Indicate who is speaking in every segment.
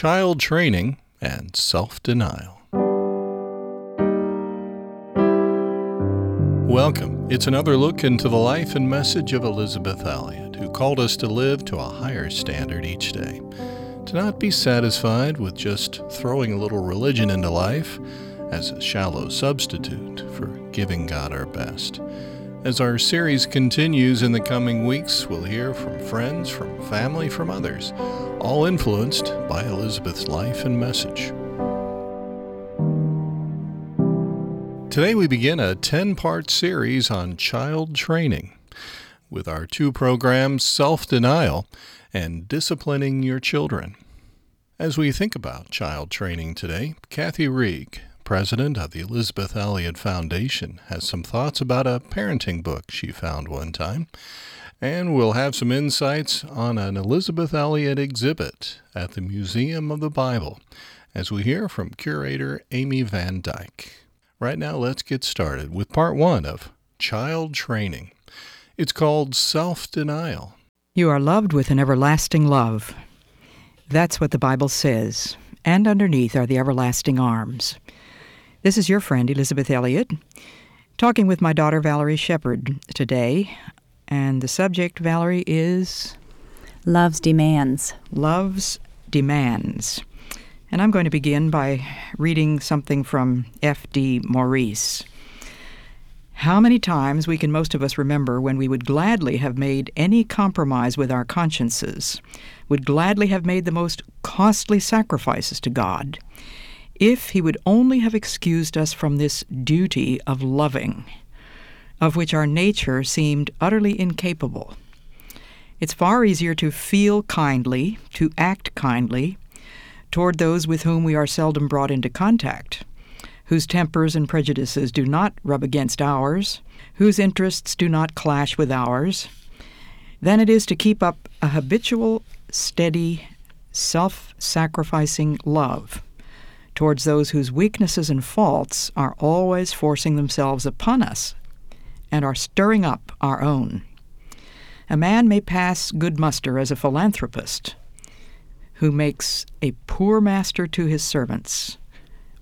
Speaker 1: child training and self denial. Welcome. It's another look into the life and message of Elisabeth Elliot, who called us to live to a higher standard each day. To not be satisfied with just throwing a little religion into life as a shallow substitute for giving God our best. As our series continues in the coming weeks, we'll hear from friends, from family, from others, all influenced by Elisabeth's life and message. Today we begin a 10 part series on child training with our two programs, Self Denial and Disciplining Your Children. As we think about child training today, Kathy Reeg, president of the Elisabeth Elliot Foundation, has some thoughts about a parenting book she found one time. And we'll have some insights on an Elisabeth Elliot exhibit at the Museum of the Bible as we hear from curator Amy Van Dyke. Right now, let's get started with part one of Child Training. It's called Self Denial.
Speaker 2: You are loved with an everlasting love. That's what the Bible says, and underneath are the everlasting arms. This is your friend, Elisabeth Elliot talking with my daughter, Valerie Shepard, today. And the subject, Valerie, is
Speaker 3: Love's Demands.
Speaker 2: Love's Demands. And I'm going to begin by reading something from F.D. Maurice. How many times we can most of us remember when we would gladly have made any compromise with our consciences, would gladly have made the most costly sacrifices to God, if He would only have excused us from this duty of loving, of which our nature seemed utterly incapable. It's far easier to feel kindly, to act kindly, toward those with whom we are seldom brought into contact, whose tempers and prejudices do not rub against ours, whose interests do not clash with ours, than it is to keep up a habitual, steady, self sacrificing love towards those whose weaknesses and faults are always forcing themselves upon us and are stirring up our own. A man may pass good muster as a philanthropist who makes a poor master to his servants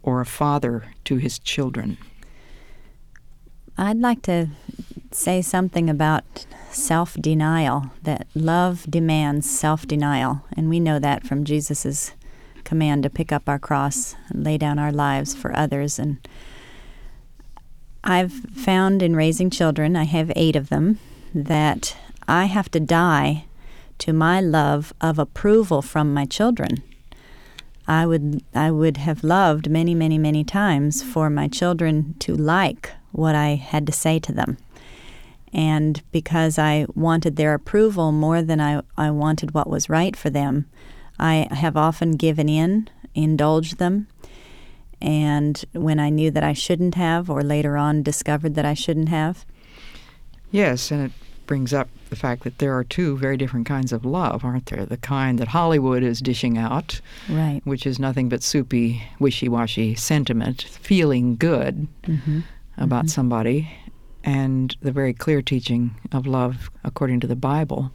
Speaker 2: or a father to his children.
Speaker 3: I'd like to say something about self denial, that love demands self denial. And we know that from Jesus' command to pick up our cross and lay down our lives for others. And I've found in raising children, I have eight of them, that I have to die to my love of approval from my children. I would I would have loved many many many times for my children to like what I had to say to them. And because I wanted their approval more than I, I wanted what was right for them, I have often given in, indulged them, and when I knew that I shouldn't have, or later on discovered that I shouldn't have.
Speaker 2: Yes, and it brings up the fact that there are two very different kinds of love, aren't there? The kind that Hollywood is dishing out,
Speaker 3: right.
Speaker 2: which is nothing but soupy, wishy washy sentiment, feeling good
Speaker 3: mm-hmm.
Speaker 2: about
Speaker 3: mm-hmm.
Speaker 2: somebody, and the very clear teaching of love according to the Bible.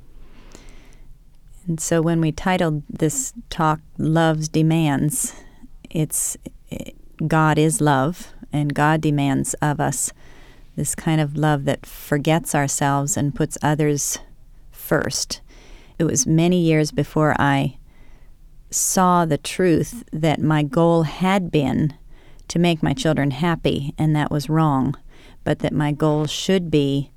Speaker 3: And so when we titled this talk Love's Demands, it's God is love, and God demands of us this kind of love that forgets ourselves and puts others first. It was many years before I saw the truth that my goal had been to make my children happy, and that was wrong, but that my goal should be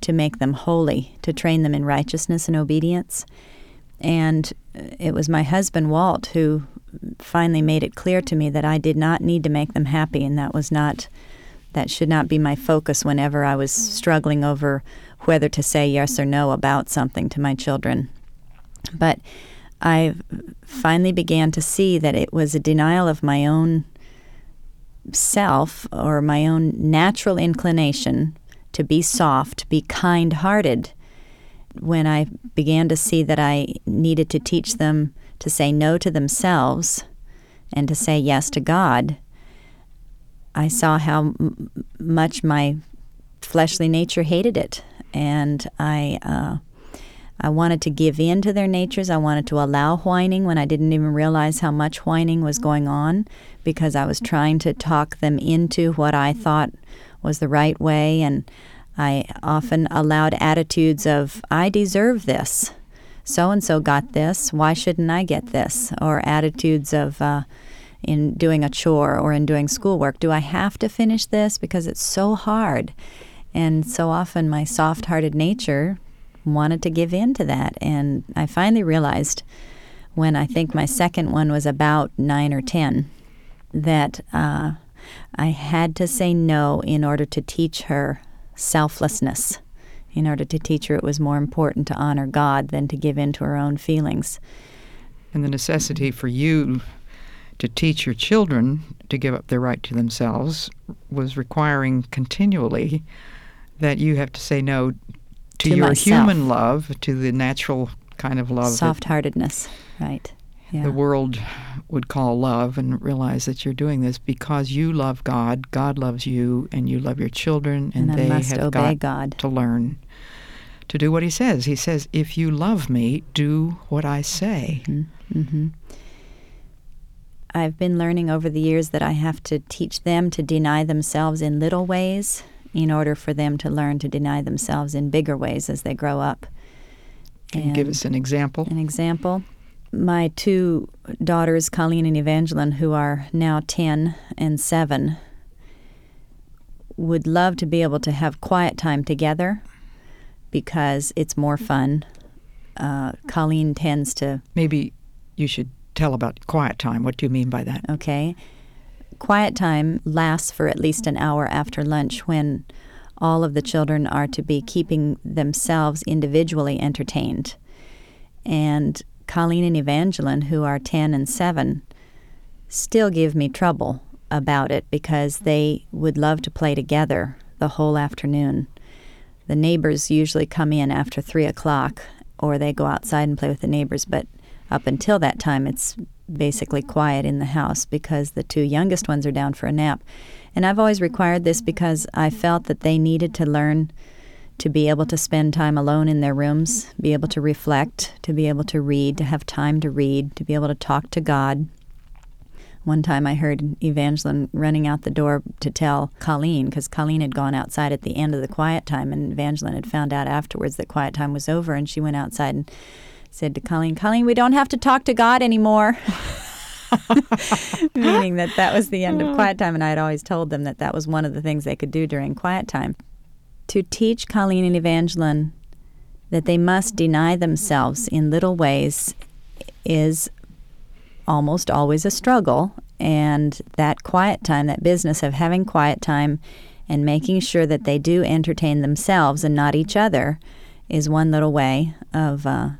Speaker 3: to make them holy, to train them in righteousness and obedience. And it was my husband, Walt, who finally made it clear to me that I did not need to make them happy, and that was not that should not be my focus whenever I was struggling over whether to say yes or no about something to my children. But I finally began to see that it was a denial of my own self or my own natural inclination to be soft, be kind hearted. When I began to see that I needed to teach them to say no to themselves and to say yes to God, I saw how m- much my fleshly nature hated it, and I uh, I wanted to give in to their natures. I wanted to allow whining when I didn't even realize how much whining was going on because I was trying to talk them into what I thought was the right way. And I often allowed attitudes of, I deserve this. So and so got this. Why shouldn't I get this? Or attitudes of, uh, in doing a chore or in doing schoolwork, do I have to finish this because it's so hard? And so often my soft hearted nature wanted to give in to that. And I finally realized when I think my second one was about nine or 10 that uh, I had to say no in order to teach her selflessness, in order to teach her it was more important to honor God than to give in to her own feelings.
Speaker 2: And the necessity for you to teach your children to give up their right to themselves was requiring continually that you have to say no to,
Speaker 3: To
Speaker 2: your
Speaker 3: myself.
Speaker 2: human love, to the natural kind of love
Speaker 3: Soft heartedness, right. Yeah.
Speaker 2: the world would call love and realize that you're doing this because you love God, God loves you, and you love your children, and,
Speaker 3: and
Speaker 2: they
Speaker 3: must
Speaker 2: have
Speaker 3: obey
Speaker 2: got
Speaker 3: God.
Speaker 2: to learn to do what He says. He says, "If you love me, do what I say."
Speaker 3: hmm I've been learning over the years that I have to teach them to deny themselves in little ways in order for them to learn to deny themselves in bigger ways as they grow up.
Speaker 2: Can you give us an example?
Speaker 3: an example? My two daughters, Colleen and Evangeline, who are now 10 and 7, would love to be able to have quiet time together because it's more fun. Uh, Colleen tends to
Speaker 2: Maybe you should tell about quiet time. What do you mean by that?
Speaker 3: okay? Quiet time lasts for at least an hour after lunch when all of the children are to be keeping themselves individually entertained. And Colleen and Evangeline, who are 10 and 7, still give me trouble about it because they would love to play together the whole afternoon. The neighbors usually come in after 3 o'clock or they go outside and play with the neighbors, but up until that time, it's basically quiet in the house because the two youngest ones are down for a nap. And I've always required this because I felt that they needed to learn to be able to spend time alone in their rooms, be able to reflect, to be able to read, to have time to read, to be able to talk to God. One time I heard Evangeline running out the door to tell Colleen, because Colleen had gone outside at the end of the quiet time, and Evangeline had found out afterwards that quiet time was over, and she went outside and said to Colleen, Colleen, we don't have to talk to God anymore. Meaning that that was the end of quiet time, and I had always told them that that was one of the things they could do during quiet time. To teach Colleen and Evangeline that they must deny themselves in little ways is almost always a struggle. And that quiet time, that business of having quiet time and making sure that they do entertain themselves and not each other, is one little way of uh,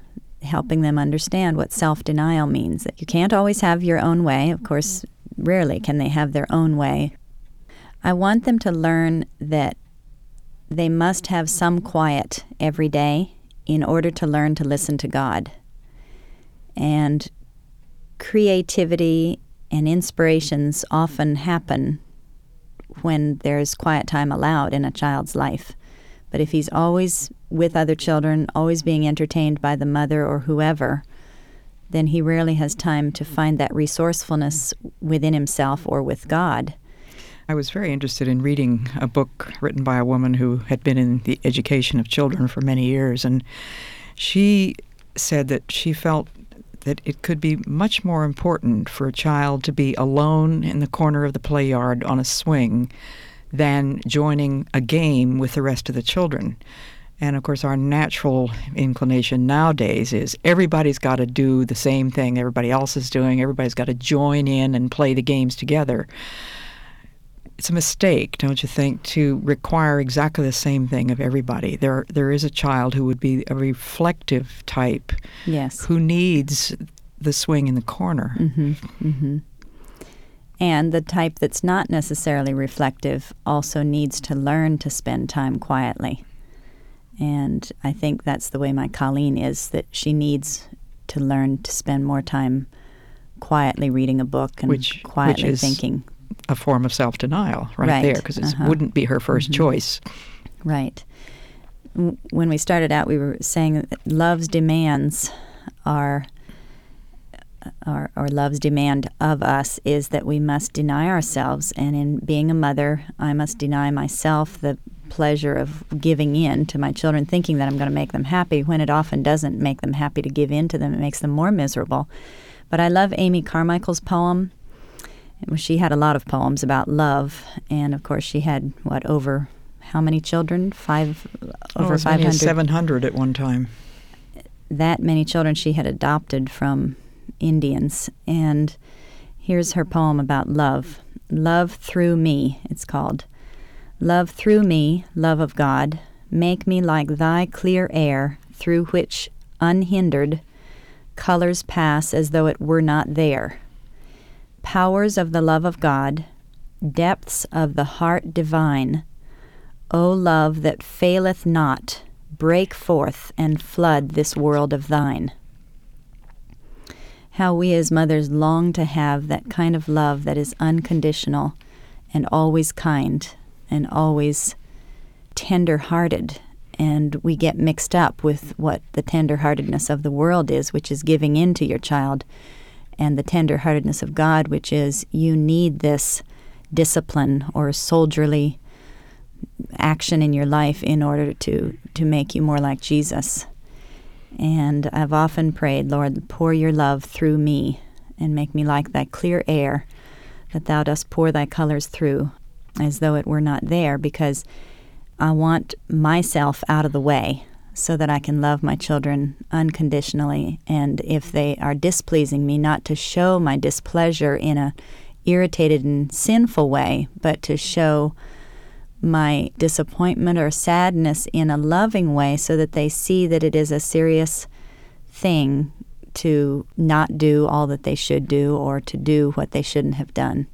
Speaker 3: helping them understand what self denial means. That you can't always have your own way. Of course, rarely can they have their own way. I want them to learn that they must have some quiet every day in order to learn to listen to God. And creativity and inspirations often happen when there's quiet time allowed in a child's life. But if he's always with other children, always being entertained by the mother or whoever, then he rarely has time to find that resourcefulness within himself or with God.
Speaker 2: I was very interested in reading a book written by a woman who had been in the education of children for many years, and she said that she felt that it could be much more important for a child to be alone in the corner of the play yard on a swing than joining a game with the rest of the children. And of course, our natural inclination nowadays is everybody's got to do the same thing everybody else is doing. Everybody's got to join in and play the games together. It's a mistake, don't you think, to require exactly the same thing of everybody. There, there is a child who would be a reflective type
Speaker 3: Yes.
Speaker 2: who needs the swing in the corner.
Speaker 3: Mm-hmm. Mm-hmm. And the type that's not necessarily reflective also needs to learn to spend time quietly. And I think that's the way my Colleen is that she needs to learn to spend more time quietly reading a book and
Speaker 2: Which- which
Speaker 3: quietly
Speaker 2: is
Speaker 3: thinking.
Speaker 2: A form of self denial, right,
Speaker 3: Right,
Speaker 2: there, because it
Speaker 3: uh-huh.
Speaker 2: wouldn't be her 1st
Speaker 3: Mhm.
Speaker 2: choice.
Speaker 3: Right. when we started out, we were saying that love's demands are, or, or love's demand of us is that we must deny ourselves. And in being a mother, I must deny myself the pleasure of giving in to my children, thinking that I'm going to make them happy, when it often doesn't make them happy to give in to them. It makes them more miserable. But I love Amy Carmichael's poem. She had a lot of poems about love, and of course, she had what over how many children? Five
Speaker 2: oh,
Speaker 3: over five hundred.
Speaker 2: Seven hundred at one time.
Speaker 3: That many children she had adopted from Indians, and here's her poem about love. Love through me, it's called. Love through me, love of God, make me like thy clear air, through which, unhindered, colors pass as though it were not there. Powers of the love of God, depths of the heart divine, O love that faileth not, break forth and flood this world of thine. How we as mothers long to have that kind of love that is unconditional and always kind and always tender hearted. And we get mixed up with what the tender heartedness of the world is, which is giving in to your child, and the tender heartedness of God, which is you need this discipline or soldierly action in your life in order to, to make you more like Jesus. And I've often prayed, Lord, pour your love through me and make me like that clear air that thou dost pour thy colors through as though it were not there because I want myself out of the way so that I can love my children unconditionally and if they are displeasing me not to show my displeasure in a irritated and sinful way but to show my disappointment or sadness in a loving way so that they see that it is a serious thing to not do all that they should do or to do what they shouldn't have done.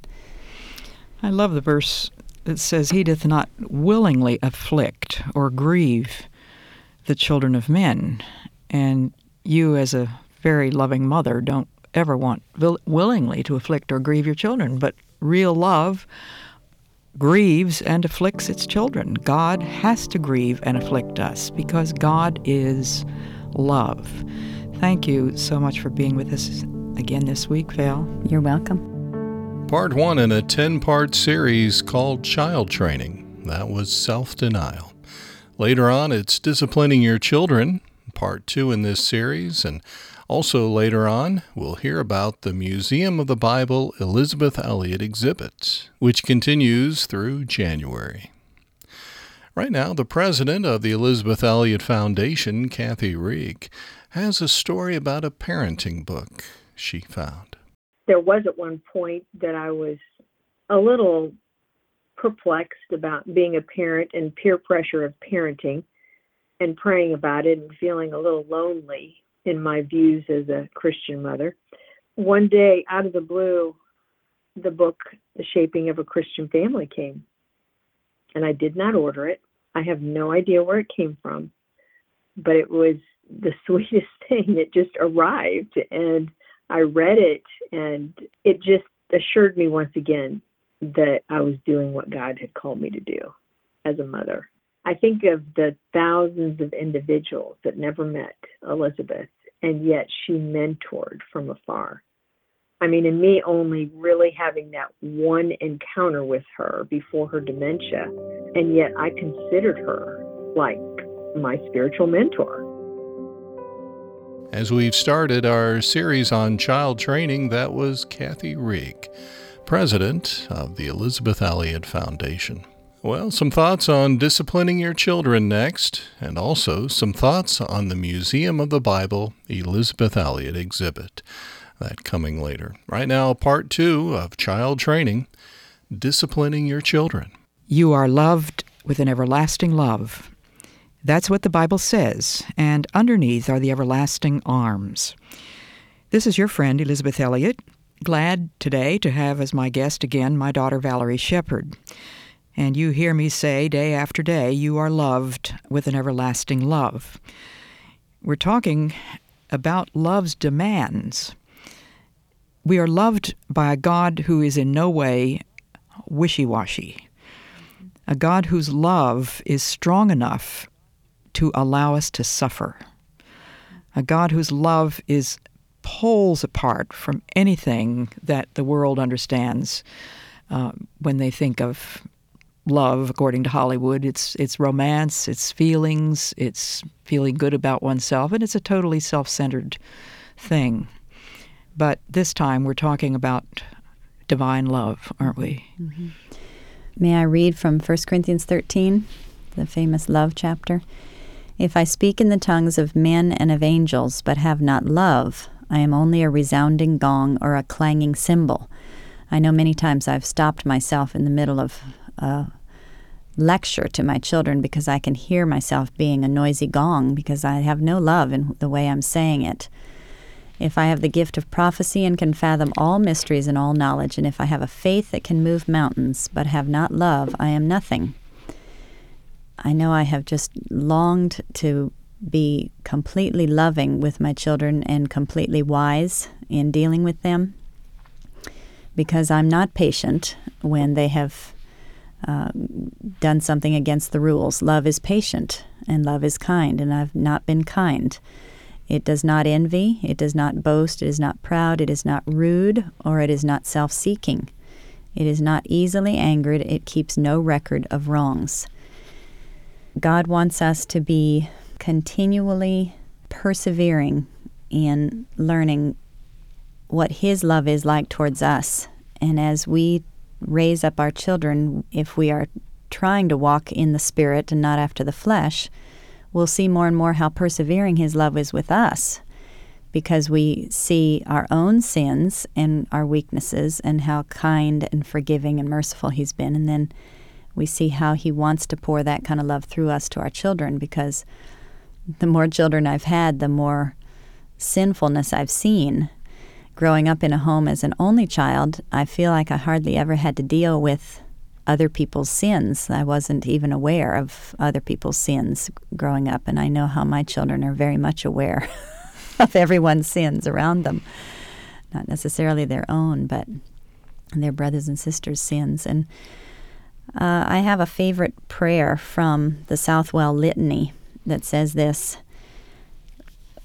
Speaker 2: I love the verse that says, He doth not willingly afflict or grieve the children of men. And you, as a very loving mother, don't ever want will- willingly to afflict or grieve your children. But real love grieves and afflicts its children. God has to grieve and afflict us because God is love. Thank you so much for being with us again this week, Val.
Speaker 3: You're welcome
Speaker 1: part one in a 10 part series called Child Training. That was self denial. Later on, it's Disciplining Your Children, part two in this series, and also later on, we'll hear about the Museum of the Bible Elisabeth Elliot exhibit, which continues through January. Right now, the president of the Elisabeth Elliot Foundation, Kathy Reeg, has a story about a parenting book she found
Speaker 4: there was at one point that I was a little perplexed about being a parent and peer pressure of parenting and praying about it and feeling a little lonely in my views as a Christian mother. One day, out of the blue, the book, The Shaping of a Christian Family, came. And I did not order it. I have no idea where it came from, but it was the sweetest thing. It just arrived. And I read it and it just assured me once again that I was doing what God had called me to do as a mother. I think of the thousands of individuals that never met Elisabeth, and yet she mentored from afar. I mean, in me only really having that one encounter with her before her dementia, and yet I considered her like my spiritual mentor
Speaker 1: as we've started our series on child training, that was Kathy Reeg, president of the Elisabeth Elliot Foundation. Well, some thoughts on disciplining your children next, and also some thoughts on the Museum of the Bible Elisabeth Elliot exhibit. That coming later. Right now, part two of child training disciplining your children.
Speaker 2: You are loved with an everlasting love. That's what the Bible says, and underneath are the everlasting arms. This is your friend, Elisabeth Elliot. Glad today to have as my guest again my daughter Valerie Shepard. And you hear me say day after day, you are loved with an everlasting love. We're talking about love's demands. We are loved by a God who is in no way wishy washy, a God whose love is strong enough to allow us to suffer. A God whose love is poles apart from anything that the world understands uh, when they think of love according to Hollywood. It's it's romance, it's feelings, it's feeling good about oneself, and it's a totally self-centered thing. But this time we're talking about divine love, aren't we?
Speaker 3: Mm-hmm. May I read from 1 Corinthians 13, the famous love chapter? If I speak in the tongues of men and of angels, but have not love, I am only a resounding gong or a clanging cymbal. I know many times I've stopped myself in the middle of a lecture to my children because I can hear myself being a noisy gong because I have no love in the way I'm saying it. If I have the gift of prophecy and can fathom all mysteries and all knowledge, and if I have a faith that can move mountains, but have not love, I am nothing. I know I have just longed to be completely loving with my children and completely wise in dealing with them because I'm not patient when they have uh, done something against the rules. Love is patient and love is kind, and I've not been kind. It does not envy, it does not boast, it is not proud, it is not rude, or it is not self seeking. It is not easily angered, it keeps no record of wrongs. God wants us to be continually persevering in learning what His love is like towards us. And as we raise up our children, if we are trying to walk in the Spirit and not after the flesh, we'll see more and more how persevering His love is with us because we see our own sins and our weaknesses and how kind and forgiving and merciful He's been. And then we see how He wants to pour that kind of love through us to our children because the more children I've had, the more sinfulness I've seen. Growing up in a home as an only child, I feel like I hardly ever had to deal with other people's sins. I wasn't even aware of other people's sins growing up, and I know how my children are very much aware of everyone's sins around them. Not necessarily their own, but their brothers and sisters' sins. And uh, I have a favorite prayer from the Southwell Litany that says this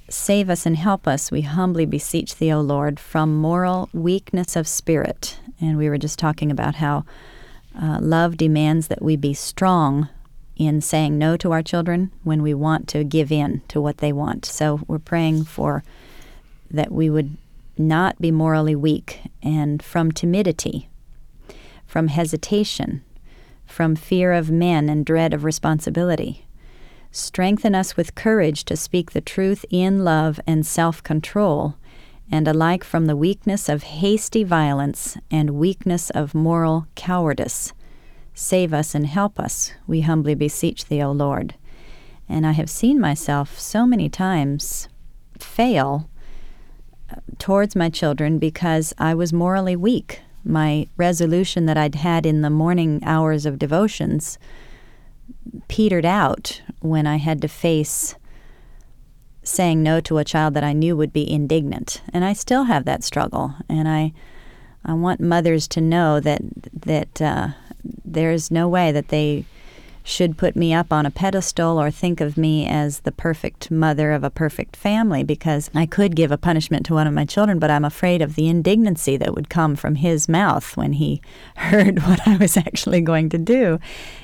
Speaker 3: Save us and help us, we humbly beseech thee, O Lord, from moral weakness of spirit. And we were just talking about how uh, love demands that we be strong in saying no to our children when we want to give in to what they want. So we're praying for that we would not be morally weak and from timidity, from hesitation, from fear of men and dread of responsibility. Strengthen us with courage to speak the truth in love and self control, and alike from the weakness of hasty violence and weakness of moral cowardice. Save us and help us, we humbly beseech thee, O Lord. And I have seen myself so many times fail uh, towards my children because I was morally weak. My resolution that I'd had in the morning hours of devotions petered out when I had to face saying no to a child that I knew would be indignant. And I still have that struggle. And I, I want mothers to know that that uh, there's no way that they should put me up on a pedestal or think of me as the perfect mother of a perfect family because I could give a punishment to one of my children, but I'm afraid of the indignancy that would come from his mouth when he heard what I was actually going to do.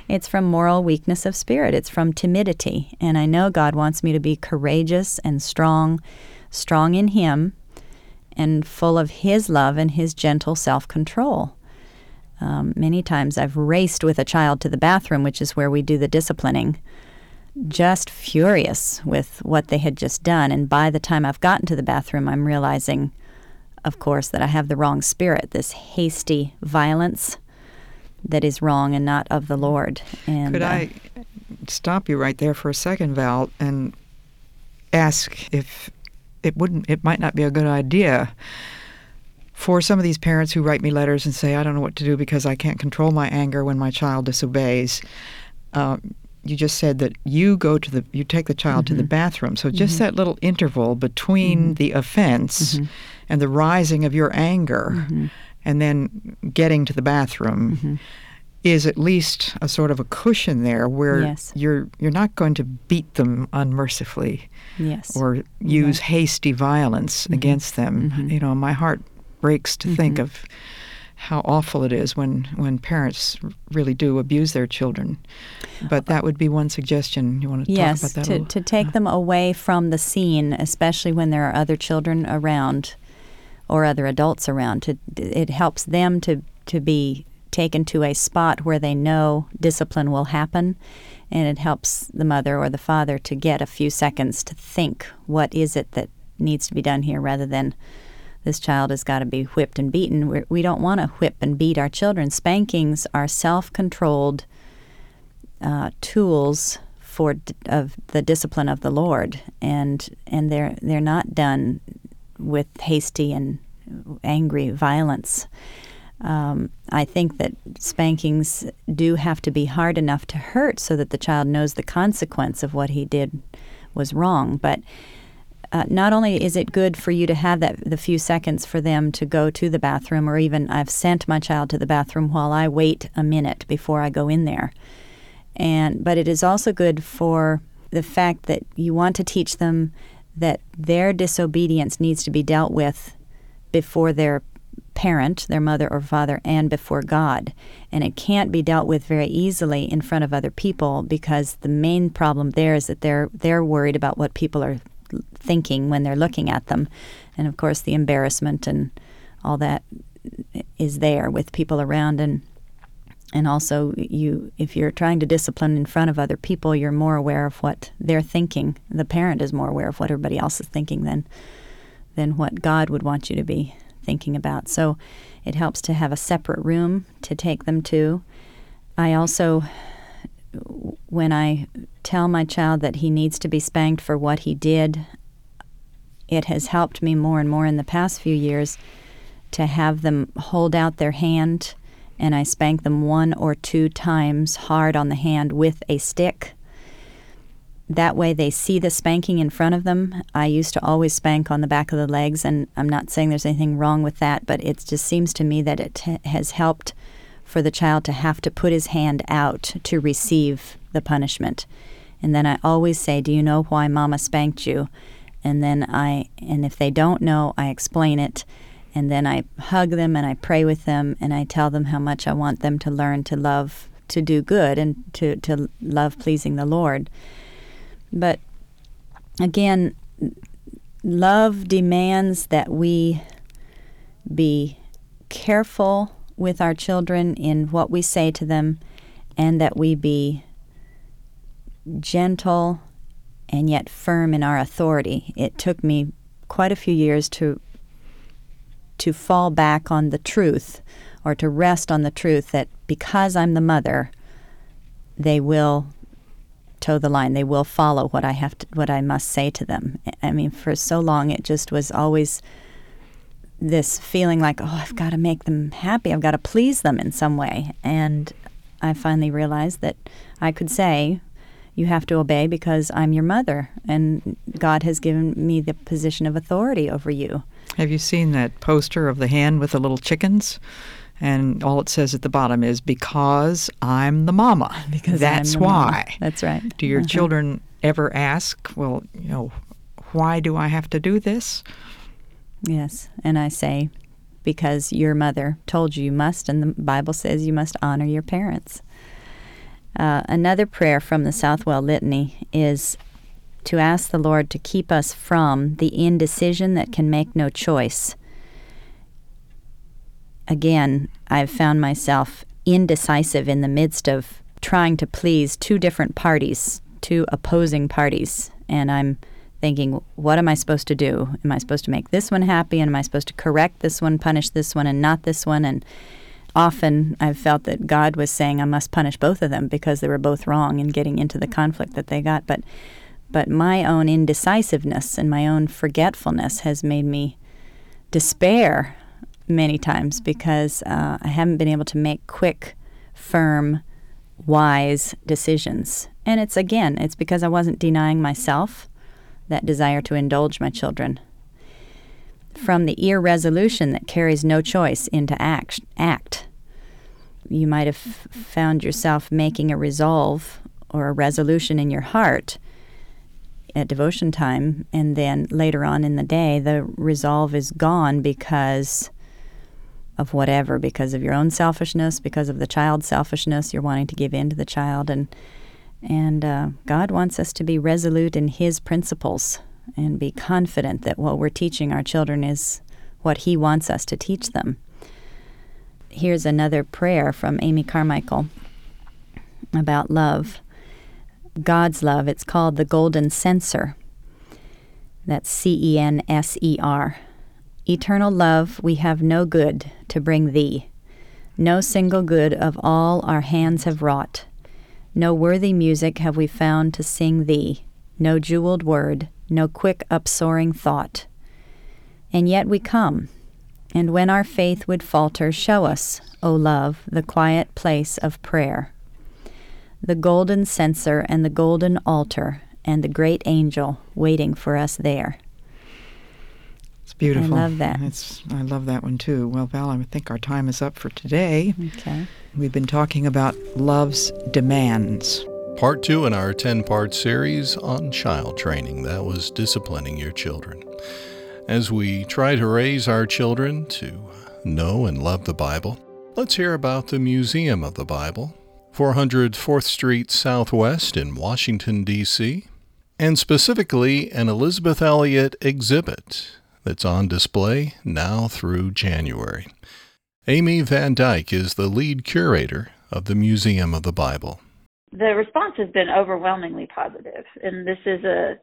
Speaker 3: It's from moral weakness of spirit, it's from timidity. And I know God wants me to be courageous and strong, strong in Him, and full of His love and His gentle self control. Um, many times I've raced with a child to the bathroom, which is where we do the disciplining, just furious with what they had just done. And by the time I've gotten to the bathroom, I'm realizing, of course, that I have the wrong spirit, this hasty violence that is wrong and not of the Lord. And,
Speaker 2: Could uh, I stop you right there for a second, Val, and ask if it wouldn't, it might not be a good idea for some of these parents who write me letters and say, I don't know what to do because I can't control my anger when my child disobeys. Uh, you just said that you go to the you take the child mm-hmm. to the mm-hmm. bathroom so just mm-hmm. that little interval between mm-hmm. the offense mm-hmm. and the rising of your anger
Speaker 3: mm-hmm.
Speaker 2: and then getting to the bathroom is at least a sort of a cushion there where
Speaker 3: Yes.
Speaker 2: you're you're not going to beat them unmercifully
Speaker 3: Yes.
Speaker 2: or use hasty violence against them. You know, my heart breaks to think mm-hmm. of how awful it is when when parents really do abuse their children. But that would be one suggestion. You want to
Speaker 3: yes,
Speaker 2: talk about that? a
Speaker 3: to, to take them away from the scene, especially when there are other children around or other adults around. To, it helps them to, to be taken to a spot where they know discipline will happen, and it helps the mother or the father to get a few seconds to think what is it that needs to be done here rather than this child has got to be whipped and beaten. We're, we don't want to whip and beat our children. Spankings are self controlled uh, tools for d- of the discipline of the Lord, and and they're they're not done with hasty and angry violence. Um, I think that spankings do have to be hard enough to hurt so that the child knows the consequence of what he did was wrong. But uh, not only is it good for you to have that the few seconds for them to go to the bathroom, or even I've sent my child to the bathroom while I wait a minute before I go in there and but it is also good for the fact that you want to teach them that their disobedience needs to be dealt with before their parent, their mother or father, and before God. And it can't be dealt with very easily in front of other people because the main problem there is that they're they're worried about what people are thinking when they're looking at them. And of course the embarrassment and all that is there with people around. And and also you if you're trying to discipline in front of other people you're more aware of what they're thinking. The parent is more aware of what everybody else is thinking than than what god would want you to be thinking about. So it helps to have a separate room to take them to. I also when i tell my child that he needs to be spanked for what he did it has helped me more and more in the past few years to have them hold out their hand and I spank them one or two times hard on the hand with a stick. That way they see the spanking in front of them. I used to always spank on the back of the legs, and I'm not saying there's anything wrong with that, but it just seems to me that it has helped for the child to have to put his hand out to receive the punishment. And then I always say, Do you know why mama spanked you? And then I, and if they don't know, I explain it and then I hug them and I pray with them and I tell them how much I want them to learn to love to do good and to, to love pleasing the Lord. But again, love demands that we be careful with our children in what we say to them and that we be gentle and yet firm in our authority. It took me quite a few years to to fall back on the truth or to rest on the truth that because I'm the mother, they will toe the line. They will follow what I have to, what I must say to them. I mean, for so long, it just was always this feeling like, oh, I've got to make them happy. I've got to please them in some way. And I finally realized that I could say, you have to obey because I'm your mother, and God has given me the position of authority over you.
Speaker 2: Have you seen that poster of the hand with the little chickens? And all it says at the bottom is because I'm the mama.
Speaker 3: Because
Speaker 2: that's
Speaker 3: the mama.
Speaker 2: why.
Speaker 3: That's right.
Speaker 2: Do your
Speaker 3: Uh-huh.
Speaker 2: children ever ask, well, you know, why do I have to do this?
Speaker 3: Yes, and I say, because your mother told you you must, and the Bible says you must honor your parents. Uh, another prayer from the Southwell Litany is to ask the Lord to keep us from the indecision that can make no choice. Again, I've found myself indecisive in the midst of trying to please two different parties, two opposing parties, and I'm thinking, what am I supposed to do? Am I supposed to make this one happy? And am I supposed to correct this one, punish this one, and not this one? And often I've felt that God was saying I must punish both of them because they were both wrong in getting into the conflict that they got. But but my own indecisiveness and my own forgetfulness has made me despair many times because uh, I haven't been able to make quick, firm, wise decisions. And it's again, it's because I wasn't denying myself that desire to indulge my children. From the irresolution that carries no choice into act, act. you might have found yourself making a resolve or a resolution in your heart at devotion time, and then later on in the day, the resolve is gone because of whatever, because of your own selfishness, because of the child's selfishness, you're wanting to give in to the child, and and uh, God wants us to be resolute in His principles and be confident that what we're teaching our children is what He wants us to teach them. Here's another prayer from Amy Carmichael about love. God's love. It's called the Golden Censer. That's C E N S E R. Eternal love, we have no good to bring thee. No single good of all our hands have wrought. No worthy music have we found to sing thee, no jeweled word, no quick upsoaring thought. And yet we come, and when our faith would falter, show us, O love, the quiet place of prayer the golden censer and the golden altar and the great angel waiting for us there.
Speaker 2: It's beautiful.
Speaker 3: I love that.
Speaker 2: It's, I love that one too. Well, Val, I think our time is up for today.
Speaker 3: Okay.
Speaker 2: We've been talking about love's demands.
Speaker 1: Part two in our 10 part series on child training. That was disciplining your children. As we try to raise our children to know and love the Bible, let's hear about the Museum of the Bible 400 4th Street Southwest in Washington, D.C., and specifically an Elisabeth Elliot exhibit that's on display now through January. Amy Van Dyke is the lead curator of the Museum of the Bible.
Speaker 5: The response has been overwhelmingly positive, and this is a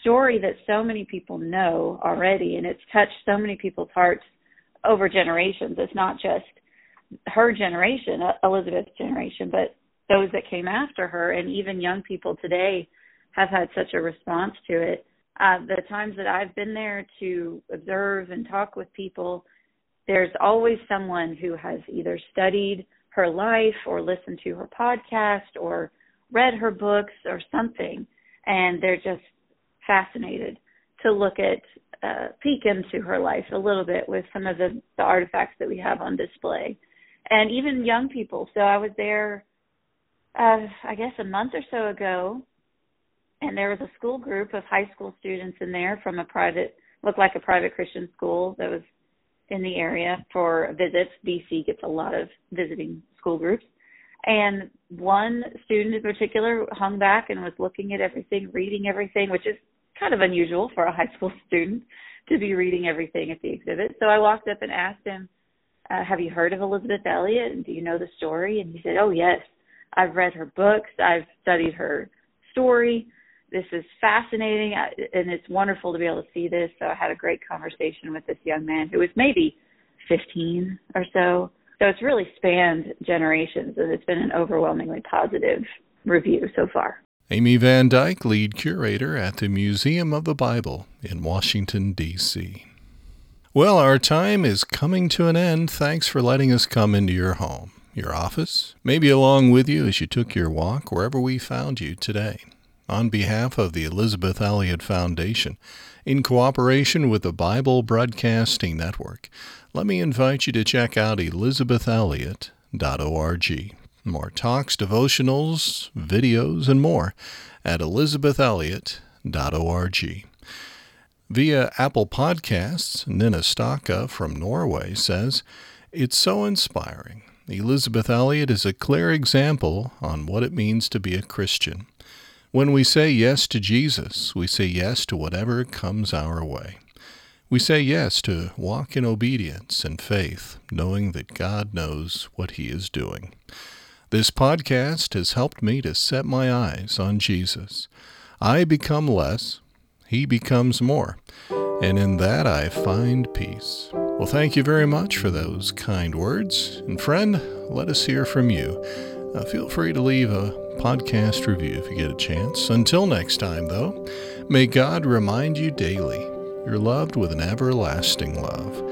Speaker 5: story that so many people know already, and it's touched so many people's hearts over generations. It's not just her generation, Elisabeth's generation, but those that came after her, and even young people today have had such a response to it. Uh, the times that I've been there to observe and talk with people, there's always someone who has either studied her life or listened to her podcast or read her books or something, and they're just fascinated to look at uh, peek into her life a little bit with some of the, the artifacts that we have on display, and even young people. So I was there uh, I guess a month or so ago, and there was a school group of high school students in there from a private, looked like a private Christian school that was in the area for visits. DC gets a lot of visiting school groups. And one student in particular hung back and was looking at everything, reading everything, which is kind of unusual for a high school student to be reading everything at the exhibit. So I walked up and asked him, uh, Have you heard of Elisabeth Elliot? And do you know the story? And he said, Oh, yes. I've read her books. I've studied her story. This is fascinating, uh, and it's wonderful to be able to see this. So I had a great conversation with this young man who was maybe 15 or so. So it's really spanned generations, and it's been an overwhelmingly positive review so far.
Speaker 1: Amy Van Dyke, lead curator at the Museum of the Bible in Washington, D.C. Well, our time is coming to an end. Thanks for letting us come into your home your office, maybe along with you as you took your walk wherever we found you today. On behalf of the Elisabeth Elliot Foundation, in cooperation with the Bible Broadcasting Network, let me invite you to check out elisabethelliot.org. More talks, devotionals, videos, and more at elisabethelliot.org. Via Apple Podcasts, Nina Staka from Norway says, It's so inspiring Elisabeth Elliot is a clear example on what it means to be a Christian. When we say yes to Jesus, we say yes to whatever comes our way. We say yes to walk in obedience and faith, knowing that God knows what He is doing. This podcast has helped me to set my eyes on Jesus. I become less, He becomes more, and in that I find peace. Well, thank you very much for those kind words. And friend, let us hear from you. Uh, feel free to leave a podcast review if you get a chance. Until next time, though, may God remind you daily you're loved with an everlasting love.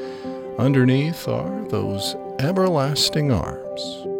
Speaker 1: Underneath are those everlasting arms.